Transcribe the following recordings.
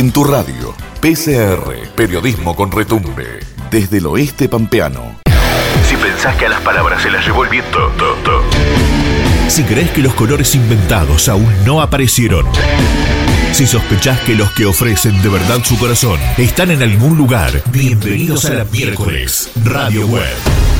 En tu radio, PCR, periodismo con retumbe, desde el oeste pampeano. Si pensás que a las palabras se las llevó el viento, Si crees que los colores inventados aún no aparecieron. Si sospechás que los que ofrecen de verdad su corazón están en algún lugar, bienvenidos a la miércoles Radio Web.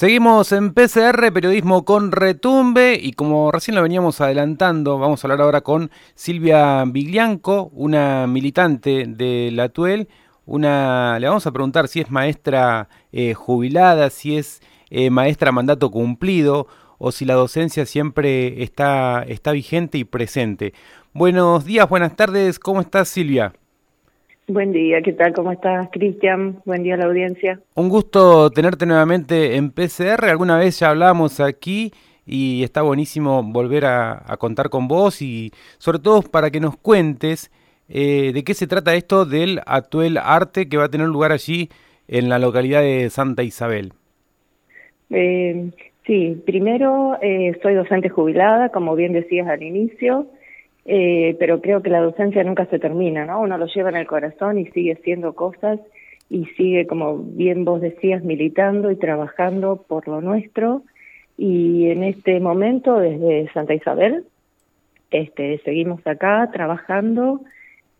Seguimos en PCR, periodismo con retumbe, y como recién lo veníamos adelantando, vamos a hablar ahora con Silvia Viglianco, una militante de la TUEL. Una, le vamos a preguntar si es maestra eh, jubilada, si es eh, maestra mandato cumplido, o si la docencia siempre está, está vigente y presente. Buenos días, buenas tardes, ¿cómo estás Silvia? Buen día, ¿qué tal? ¿Cómo estás, Cristian? Buen día a la audiencia. Un gusto tenerte nuevamente en PCR. Alguna vez ya hablamos aquí y está buenísimo volver a, contar con vos y sobre todo para que nos cuentes eh, de qué se trata esto del Atuel Arte que va a tener lugar allí en la localidad de Santa Isabel. Eh, sí, primero eh, soy docente jubilada, como bien decías al inicio. Eh, pero creo que la docencia nunca se termina, ¿no? Uno lo lleva en el corazón y sigue haciendo cosas y sigue, como bien vos decías, militando y trabajando por lo nuestro. Y en este momento, desde Santa Isabel, este, seguimos acá trabajando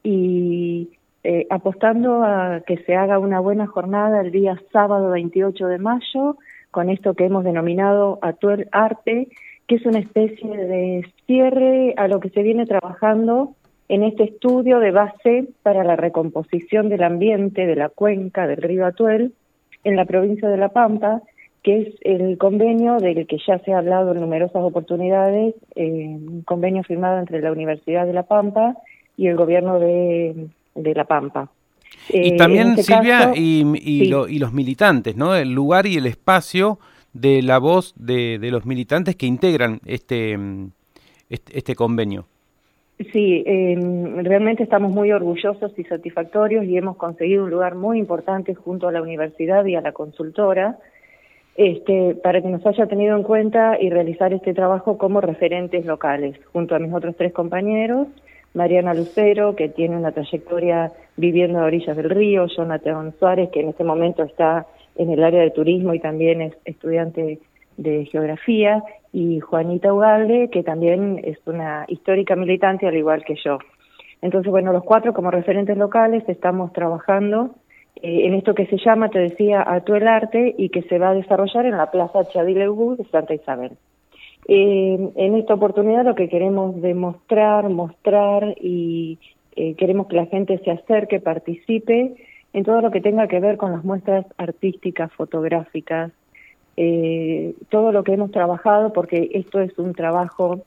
y eh, apostando a que se haga una buena jornada el día sábado 28 de mayo con esto que hemos denominado Atuel Arte, que es una especie de cierre a lo que se viene trabajando en este estudio de base para la recomposición del ambiente de la cuenca del río Atuel en la provincia de La Pampa, que es el convenio del que ya se ha hablado en numerosas oportunidades, eh, un convenio firmado entre la Universidad de La Pampa y el gobierno de, La Pampa. y también, este Silvia, y, y los militantes, ¿no? El lugar y el espacio de la voz de, de los militantes que integran este, este, este convenio. Sí, em, realmente estamos muy orgullosos y satisfactorios y hemos conseguido un lugar muy importante junto a la universidad y a la consultora este, para que nos haya tenido en cuenta y realizar este trabajo como referentes locales, junto a mis otros tres compañeros, Mariana Lucero, que tiene una trayectoria viviendo a orillas del río, Jonathan Suárez, que en este momento está en el área de turismo y también es estudiante de geografía, y Juanita Ugalde, que también es una histórica militante al igual que yo. Entonces, bueno, los cuatro como referentes locales estamos trabajando eh, en esto que se llama, te decía, Atuel Arte y que se va a desarrollar en la Plaza Chadilebú de Santa Isabel. Eh, en esta oportunidad lo que queremos demostrar, mostrar y eh, queremos que la gente se acerque, participe en todo lo que tenga que ver con las muestras artísticas, fotográficas, eh, todo lo que hemos trabajado, porque esto es un trabajo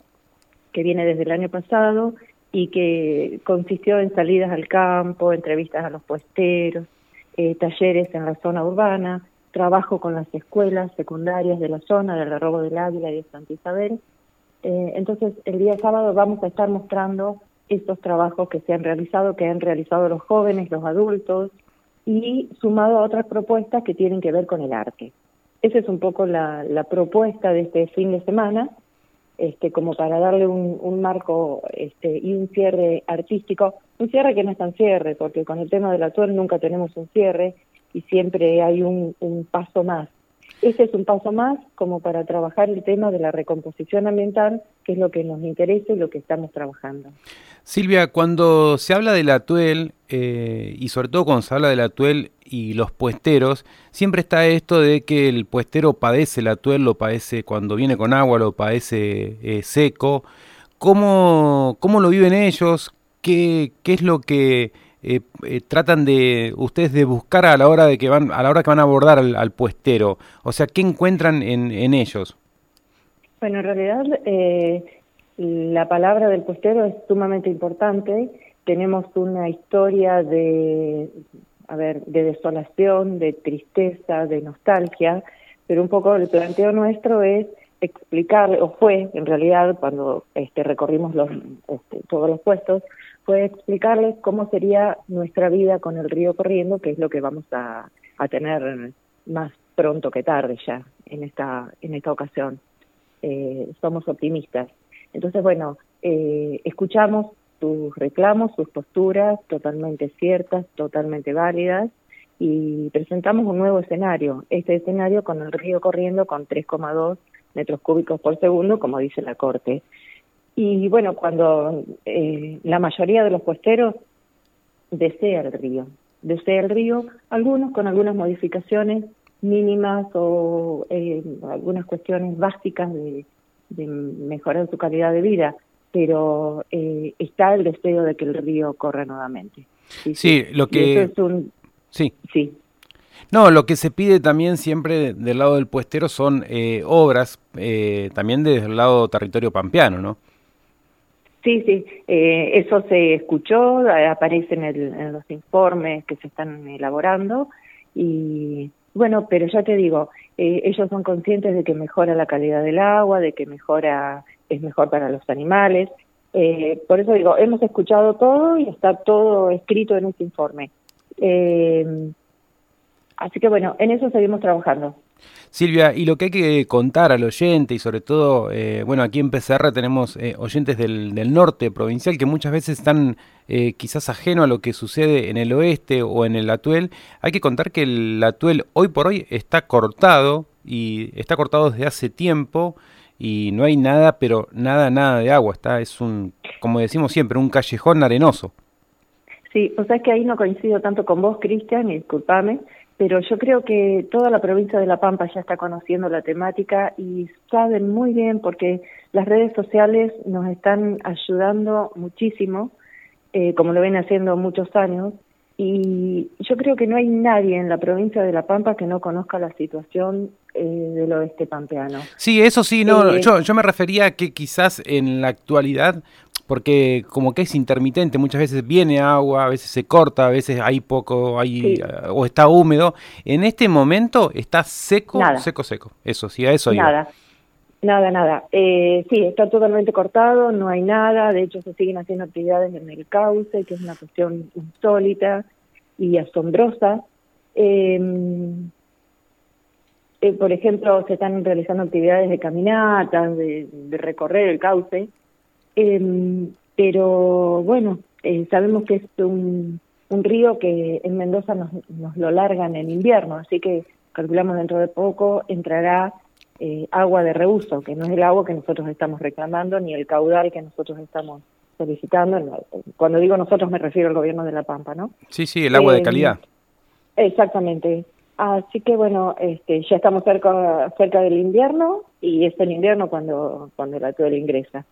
que viene desde el año pasado y que consistió en salidas al campo, entrevistas a los puesteros, eh, talleres en la zona urbana, trabajo con las escuelas secundarias de la zona, del Arrobo del Águila y de Santa Isabel. Eh, entonces, el día sábado vamos a estar mostrando estos trabajos que se han realizado, que han realizado los jóvenes, los adultos, y sumado a otras propuestas que tienen que ver con el arte. Esa es un poco la, propuesta de este fin de semana, este, como para darle un, marco este, y un cierre artístico, un cierre que no es tan cierre, porque con el tema del actual nunca tenemos un cierre y siempre hay un paso más. Ese es un paso más como para trabajar el tema de la recomposición ambiental, que es lo que nos interesa y lo que estamos trabajando. Silvia, cuando se habla de la tuel, eh, y sobre todo cuando se habla de la tuel y los puesteros, siempre está esto de que el puestero padece la tuel, lo padece cuando viene con agua, lo padece eh, seco. ¿Cómo, ¿Cómo lo viven ellos? ¿Qué, qué es lo que eh, tratan de ustedes de buscar a la hora de que van a la hora que van a abordar al, puestero? O sea, ¿qué encuentran en, en ellos? Bueno, en realidad la palabra del puestero es sumamente importante. Tenemos una historia de, a ver, de desolación, de tristeza, de nostalgia, pero un poco el planteo nuestro es explicar, o fue en realidad cuando este, recorrimos los, este, todos los puestos, fue explicarles cómo sería nuestra vida con el río corriendo, que es lo que vamos a, tener más pronto que tarde ya en esta, en esta ocasión. Eh, somos optimistas. Entonces, bueno, eh, escuchamos sus reclamos, sus posturas totalmente ciertas, totalmente válidas y presentamos un nuevo escenario, este escenario con el río corriendo con 3,2 metros cúbicos por segundo, como dice la Corte. Y bueno, cuando eh, la mayoría de los puesteros desea el río, desea el río, algunos con algunas modificaciones mínimas o eh, algunas cuestiones básicas de, mejorar su calidad de vida, pero eh, está el deseo de que el río corra nuevamente. Sí, lo que... Sí. Sí. No, lo que se pide también siempre del lado del puestero son eh, obras, eh, también desde el lado territorio pampeano, ¿no? Sí, sí, eh, eso se escuchó, aparece en, en, los informes que se están elaborando y bueno, pero ya te digo, ellos son conscientes de que mejora la calidad del agua, de que mejora, es mejor para los animales. por eso digo, hemos escuchado todo y está todo escrito en ese informe. Eh, así que bueno, en eso seguimos trabajando. Silvia, y lo que hay que contar al oyente y sobre todo, eh, bueno, aquí en PCR tenemos eh, oyentes del, norte provincial que muchas veces están eh, quizás ajeno a lo que sucede en el oeste o en el Atuel. Hay que contar que el Atuel hoy por hoy está cortado y está cortado desde hace tiempo y no hay nada, pero nada, nada de agua. Está, es un, como decimos siempre, un callejón arenoso. Sí, o sea, es que ahí no coincido tanto con vos, Cristian, y discúlpame, pero yo creo que toda la provincia de La Pampa ya está conociendo la temática y saben muy bien porque las redes sociales nos están ayudando muchísimo, eh, como lo ven haciendo muchos años, y yo creo que no hay nadie en la provincia de La Pampa que no conozca la situación eh, del oeste pampeano. Sí, eso sí, no, eh, yo, yo me refería a que quizás en la actualidad porque como que es intermitente, muchas veces viene agua, a veces se corta, a veces hay poco, hay o está húmedo. En este momento está seco, seco, seco. Eso, sí, a eso Nada. Nada, nada. Eh, sí, está totalmente cortado, no hay nada. De hecho, se siguen haciendo actividades en el cauce, que es una cuestión insólita y asombrosa. Em, eh, por ejemplo, se están realizando actividades de caminatas, de recorrer el cauce. Eh, pero bueno, eh, sabemos que es un, un río que en Mendoza nos, nos lo largan en invierno, así que calculamos dentro de poco entrará eh, agua de reuso, que no es el agua que nosotros estamos reclamando ni el caudal que nosotros estamos solicitando. Cuando digo nosotros me refiero al gobierno de La Pampa, ¿no? Sí, sí, el agua de em, calidad. Exactamente. Así que bueno, este, ya estamos cerca, cerca del invierno y es el invierno cuando, cuando la tuela ingresa.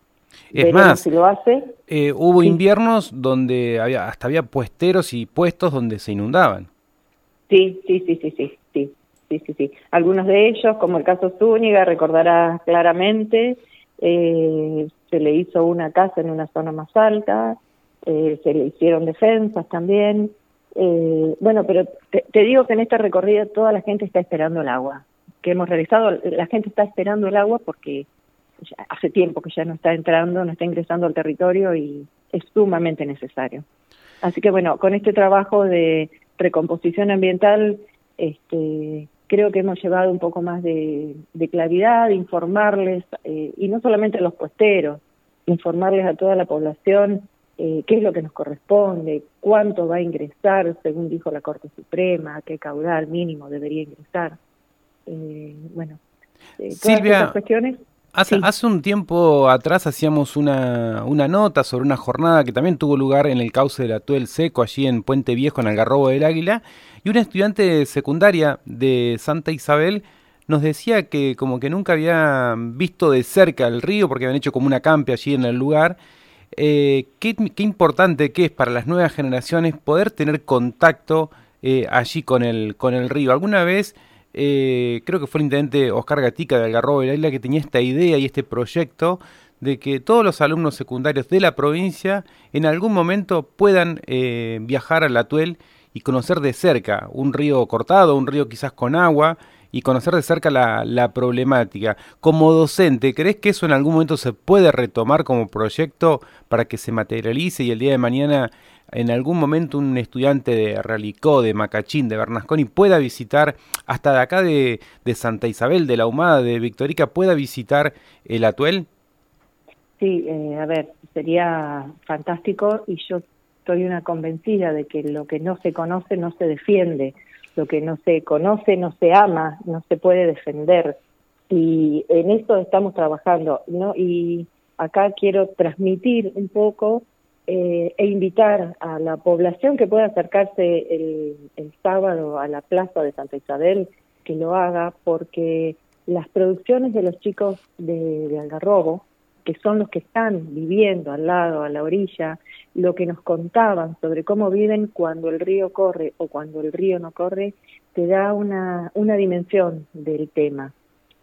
Es más, lo hace. Eh, hubo inviernos donde había hasta había puesteros y puestos donde se inundaban. Sí, sí, sí, sí, sí, sí, sí, sí, sí. Algunos de ellos, como el caso Zúñiga, recordarás claramente, eh, se le hizo una casa en una zona más alta, eh, se le hicieron defensas también. bueno, pero te, te digo que en esta recorrida toda la gente está esperando el agua que hemos realizado. La gente está esperando el agua porque hace tiempo que ya no está entrando, no está ingresando al territorio y es sumamente necesario. Así que bueno, con este trabajo de recomposición ambiental, este, creo que hemos llevado un poco más de, claridad, informarles, eh, y no solamente a los puesteros, informarles a toda la población eh, qué es lo que nos corresponde, cuánto va a ingresar, según dijo la Corte Suprema, qué caudal mínimo debería ingresar. Eh, bueno, todas Silvia, cuestiones Hace, un tiempo atrás hacíamos una, una, nota sobre una jornada que también tuvo lugar en el cauce del Atuel Seco, allí en Puente Viejo, en Algarrobo del Águila, y una estudiante secundaria de Santa Isabel nos decía que como que nunca había visto de cerca el río, porque habían hecho como una campe allí en el lugar. Eh, qué, qué, importante que es para las nuevas generaciones poder tener contacto eh, allí con el, con el río. ¿Alguna vez eh, creo que fue el intendente Oscar Gatica de Algarrobo de la Isla que tenía esta idea y este proyecto de que todos los alumnos secundarios de la provincia en algún momento puedan eh, viajar al Atuel y conocer de cerca un río cortado, un río quizás con agua, y conocer de cerca la, la, problemática. Como docente, ¿crees que eso en algún momento se puede retomar como proyecto para que se materialice y el día de mañana en algún momento un estudiante de Realicó, de Macachín, de Bernasconi pueda visitar, hasta de acá de, Santa Isabel, de la Humada, de Victorica, pueda visitar el Atuel? Sí, eh, a ver, sería fantástico y yo estoy una convencida de que lo que no se conoce no se defiende, lo que no se conoce no se ama, no se puede defender. Y en esto estamos trabajando, ¿no? Y acá quiero transmitir un poco eh, e invitar a la población que pueda acercarse el, sábado a la plaza de Santa Isabel, que lo haga, porque las producciones de los chicos de, de Algarrobo, que son los que están viviendo al lado, a la orilla, lo que nos contaban sobre cómo viven cuando el río corre o cuando el río no corre, te da una, una dimensión del tema.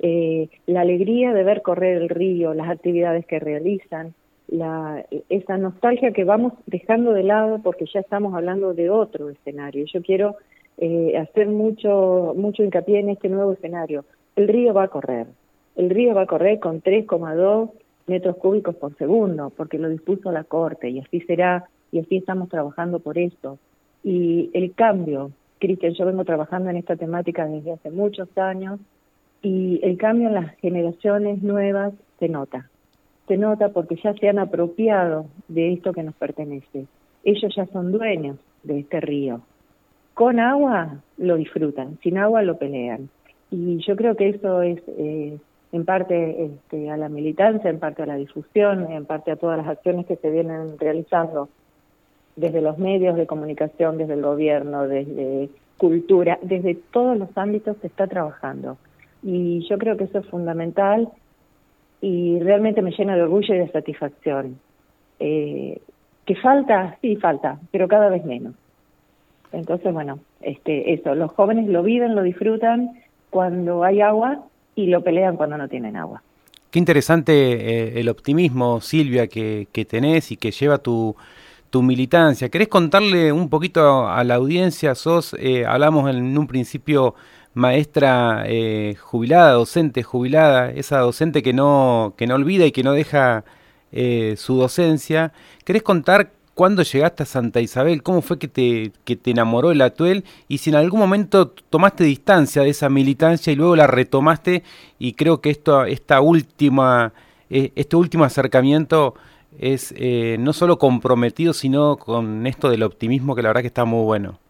Eh, la alegría de ver correr el río, las actividades que realizan, la, esa nostalgia que vamos dejando de lado porque ya estamos hablando de otro escenario. Yo quiero eh, hacer mucho, mucho hincapié en este nuevo escenario. El río va a correr. El río va a correr con 3,2 metros cúbicos por segundo, porque lo dispuso la Corte y así será, y así estamos trabajando por eso. Y el cambio, Cristian, yo vengo trabajando en esta temática desde hace muchos años, y el cambio en las generaciones nuevas se nota. Se nota porque ya se han apropiado de esto que nos pertenece. Ellos ya son dueños de este río. Con agua lo disfrutan, sin agua lo pelean. Y yo creo que eso es eh, en parte este, a la militancia, en parte a la difusión, en parte a todas las acciones que se vienen realizando desde los medios de comunicación, desde el gobierno, desde cultura, desde todos los ámbitos se está trabajando. Y yo creo que eso es fundamental y realmente me llena de orgullo y de satisfacción. Eh, que falta, sí falta, pero cada vez menos. Entonces, bueno, este, eso, los jóvenes lo viven, lo disfrutan cuando hay agua y lo pelean cuando no tienen agua. Qué interesante eh, el optimismo, Silvia, que, que, tenés y que lleva tu, tu militancia. ¿Querés contarle un poquito a la audiencia? Sos, eh, hablamos en un principio, maestra eh, jubilada, docente jubilada, esa docente que no, que no olvida y que no deja eh, su docencia. ¿Querés contar ¿Cuándo llegaste a Santa Isabel? ¿Cómo fue que te, que te enamoró el Atuel? Y si en algún momento tomaste distancia de esa militancia y luego la retomaste y creo que esto, esta última, eh, este último acercamiento es eh, no solo comprometido, sino con esto del optimismo que la verdad que está muy bueno.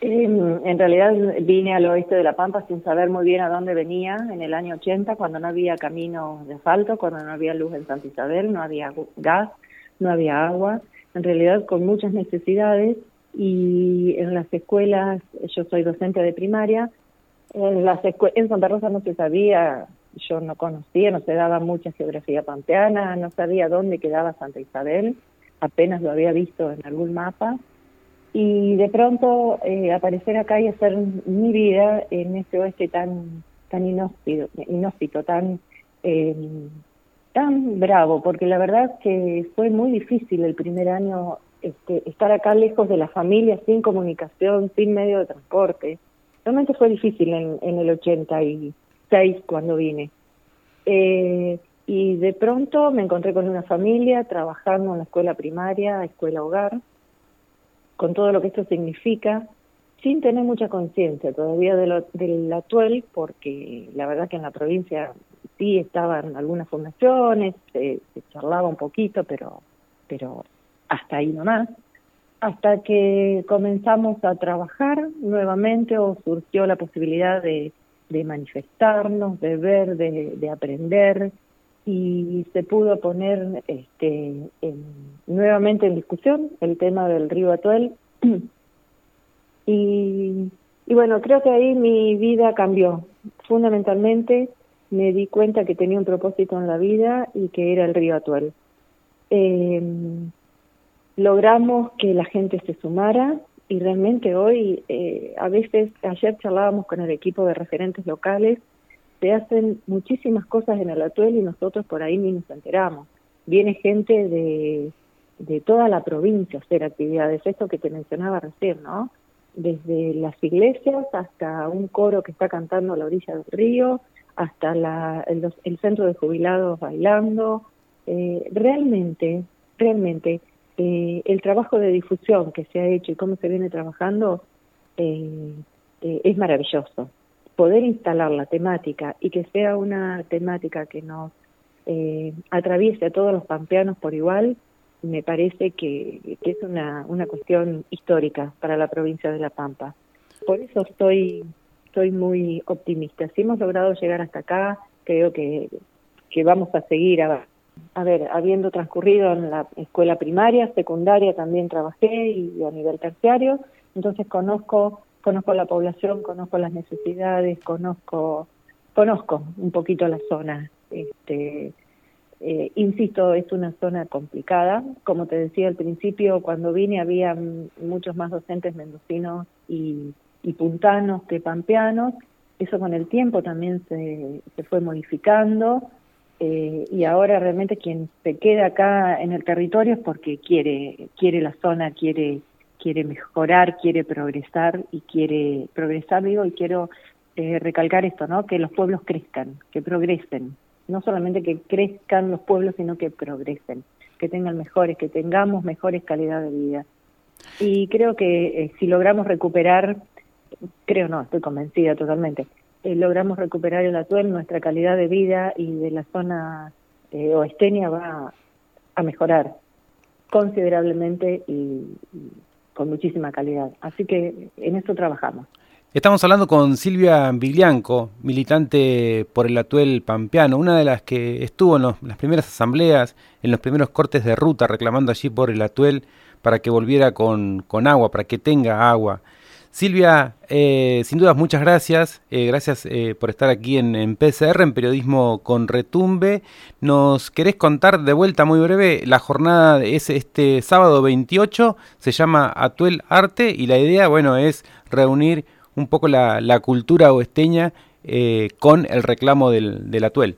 Em, en realidad vine al oeste de La Pampa sin saber muy bien a dónde venía en el año 80, cuando no había camino de asfalto, cuando no había luz en Santa Isabel, no había gas no había agua, en realidad con muchas necesidades. Y en las escuelas, yo soy docente de primaria, en, las en Santa Rosa no se sabía, yo no conocía, no se daba mucha geografía pampeana, no sabía dónde quedaba Santa Isabel, apenas lo había visto en algún mapa. Y de pronto eh, aparecer acá y hacer mi vida en este oeste tan tan inhóspito, inhóspito tan eh, tan bravo, porque la verdad que fue muy difícil el primer año este, estar acá lejos de la familia, sin comunicación, sin medio de transporte. Realmente fue difícil en, en el 86 cuando vine. Eh, y de pronto me encontré con una familia trabajando en la escuela primaria, escuela hogar, con todo lo que esto significa, sin tener mucha conciencia todavía de lo, del actual, porque la verdad que en la provincia sí estaban algunas fundaciones, se, charlaba un poquito, pero, pero hasta ahí nomás, hasta que comenzamos a trabajar nuevamente o surgió la posibilidad de, manifestarnos, de ver, de, aprender y se pudo poner este, nuevamente en discusión el tema del río Atuel y, y bueno, creo que ahí mi vida cambió fundamentalmente me di cuenta que tenía un propósito en la vida y que era el río Atuel. Eh, logramos que la gente se sumara y realmente hoy, eh, a veces, ayer charlábamos con el equipo de referentes locales, se hacen muchísimas cosas en el Atuel y nosotros por ahí ni nos enteramos. Viene gente de, de toda la provincia a hacer actividades, esto que te mencionaba recién, ¿no? Desde las iglesias hasta un coro que está cantando a la orilla del río, hasta la, el, centro de jubilados bailando. Eh, realmente, realmente, eh, el trabajo de difusión que se ha hecho y cómo se viene trabajando eh, es maravilloso. Poder instalar la temática y que sea una temática que nos eh, atraviese a todos los pampeanos por igual, me parece que, es una, una cuestión histórica para la provincia de La Pampa. Por eso estoy, estoy muy optimista. Si hemos logrado llegar hasta acá, creo que, que vamos a seguir a, a ver, habiendo transcurrido en la escuela primaria, secundaria también trabajé y a nivel terciario, entonces conozco conozco la población, conozco las necesidades, conozco conozco un poquito la zona. Este, eh, insisto, es una zona complicada. Como te decía al principio, cuando vine había muchos más docentes mendocinos y, puntanos que pampeanos. Eso con el tiempo también se, se fue modificando. Eh, y ahora realmente quien se queda acá en el territorio es porque quiere quiere la zona, quiere quiere mejorar, quiere progresar y quiere progresar, digo, y quiero eh, recalcar esto, ¿no? Que los pueblos crezcan, que progresen, no solamente que crezcan los pueblos, sino que progresen, que tengan mejores, que tengamos mejores calidad de vida. Y creo que eh, si logramos recuperar, creo no, estoy convencida totalmente, eh, logramos recuperar el Atuel, nuestra calidad de vida y de la zona eh, oesteña va a mejorar considerablemente y con muchísima calidad. Así que en esto trabajamos. Estamos hablando con Silvia Viglianco, militante por el Atuel Pampeano, una de las que estuvo en las primeras asambleas, en los primeros cortes de ruta, reclamando allí por el Atuel para que volviera con, con agua, para que tenga agua. Silvia, eh, sin dudas muchas gracias, eh, gracias eh, por estar aquí en, en, PCR, en Periodismo con Retumbe. ¿Nos querés contar de vuelta muy breve? La jornada es este sábado 28, se llama Atuel Arte y la idea, bueno, es reunir un poco la, la cultura oesteña con el reclamo del, del Atuel.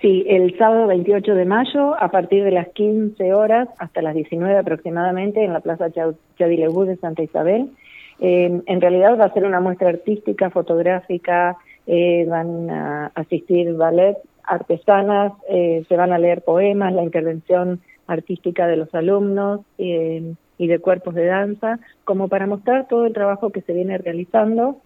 Sí, el sábado 28 de mayo, a partir de las 15 horas hasta las 19 aproximadamente, en la Plaza Chadilegú de Santa Isabel, eh, en realidad va a ser una muestra artística, fotográfica, eh, van a asistir ballet, artesanas, eh, se van a leer poemas, la intervención artística de los alumnos y de cuerpos de danza, como para mostrar todo el trabajo que se viene realizando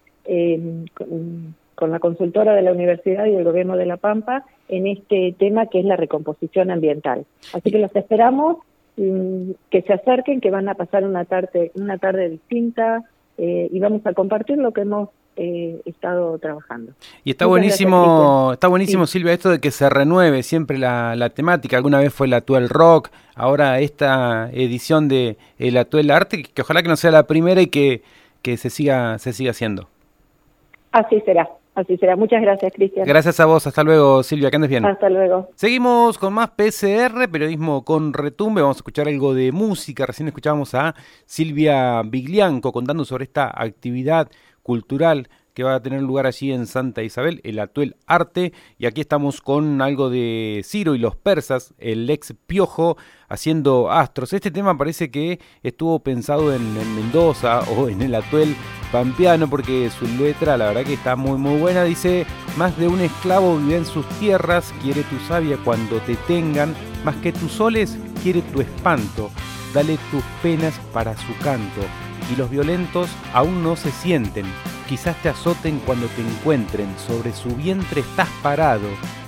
con, con la consultora de la universidad y el gobierno de La Pampa en este tema que es la recomposición ambiental. Así que los esperamos mm, que se acerquen, que van a pasar una tarde, una tarde distinta, eh, y vamos a compartir lo que hemos eh, estado trabajando. Y está buenísimo, está buenísimo Silvia esto de que se renueve siempre la, la, temática. Alguna vez fue el Atuel Rock, ahora esta edición de el Atuel Arte, que ojalá que no sea la primera y que, que se siga se siga haciendo. Así será. Así será. Muchas gracias, Cristian. Gracias a vos. Hasta luego, Silvia. Que andes bien. Hasta luego. Seguimos con más PCR, periodismo con retumbe. Vamos a escuchar algo de música. Recién escuchábamos a Silvia Biglianco contando sobre esta actividad cultural que va a tener lugar allí en Santa Isabel, el Atuel Arte. Y aquí estamos con algo de Ciro y los persas, el ex piojo haciendo astros. Este tema parece que estuvo pensado en, Mendoza o en el Atuel Pampeano porque su letra la verdad que está muy muy buena. Dice, más de un esclavo vive en sus tierras, quiere tu sabia cuando te tengan, más que tus soles quiere tu espanto. Dale tus penas para su canto y los violentos aún no se sienten quizás te azoten cuando te encuentren, sobre su vientre estás parado,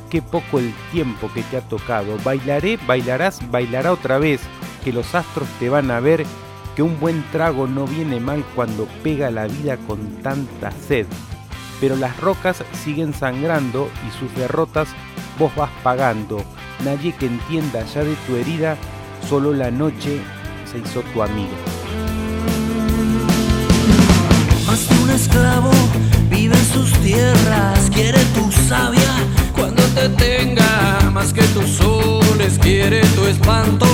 qué poco el tiempo que te ha tocado, bailaré, bailarás, bailará otra vez, que los astros te van a ver, que un buen trago no viene mal cuando pega la vida con tanta sed. Pero las rocas siguen sangrando y sus derrotas vos vas pagando. Nadie que entienda ya de tu herida, solo la noche se hizo tu amigo esclavo vive en sus tierras, quiere tu sabia cuando te tenga, más que tus soles, quiere tu espanto,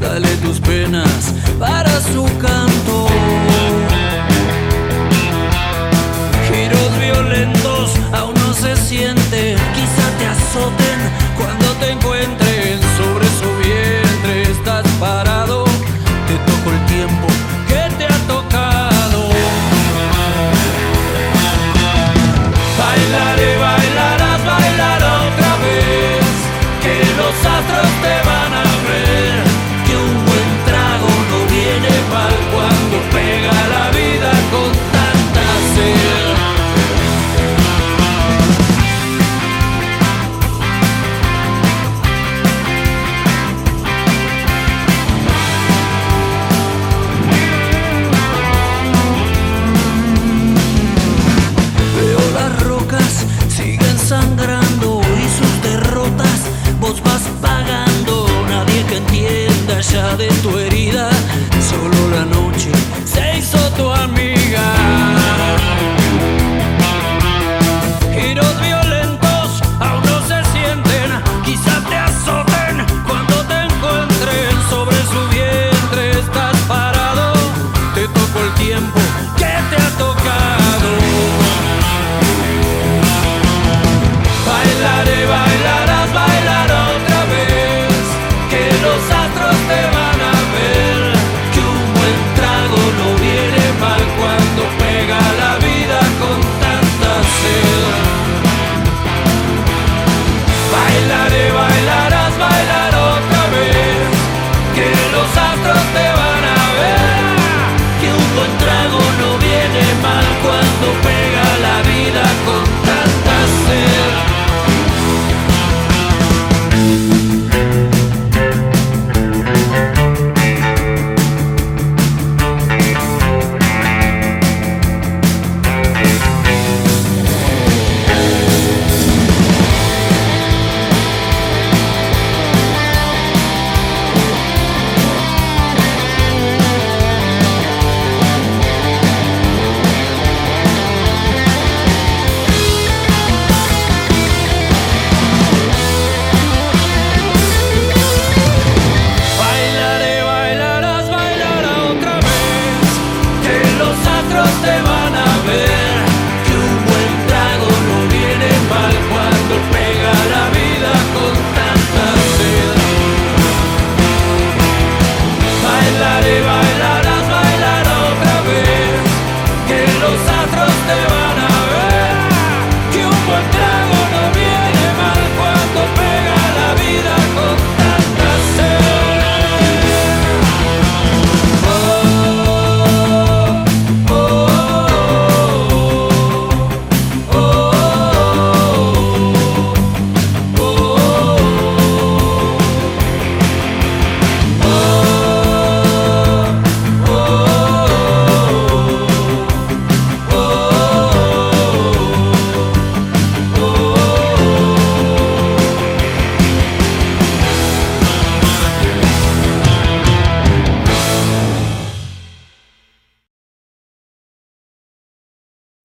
dale tus penas para su canto.